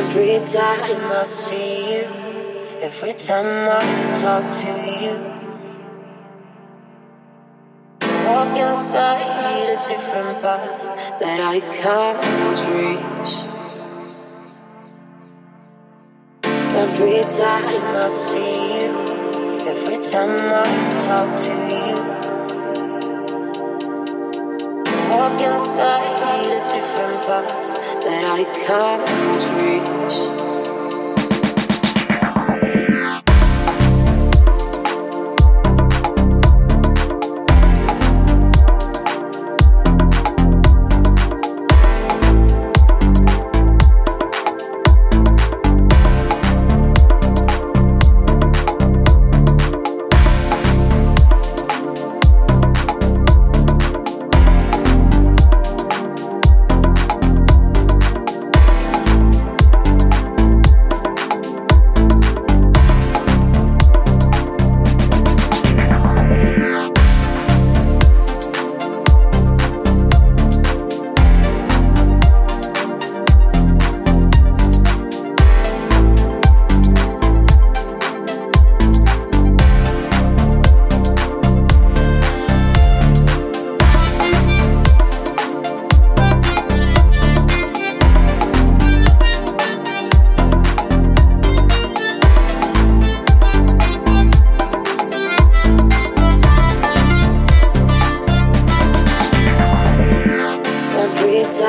Every time I see you, every time I talk to you, walk inside a different path that I can't reach. Every time I see you, every time I talk to you, that I can't reach.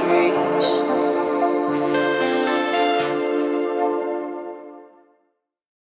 reach.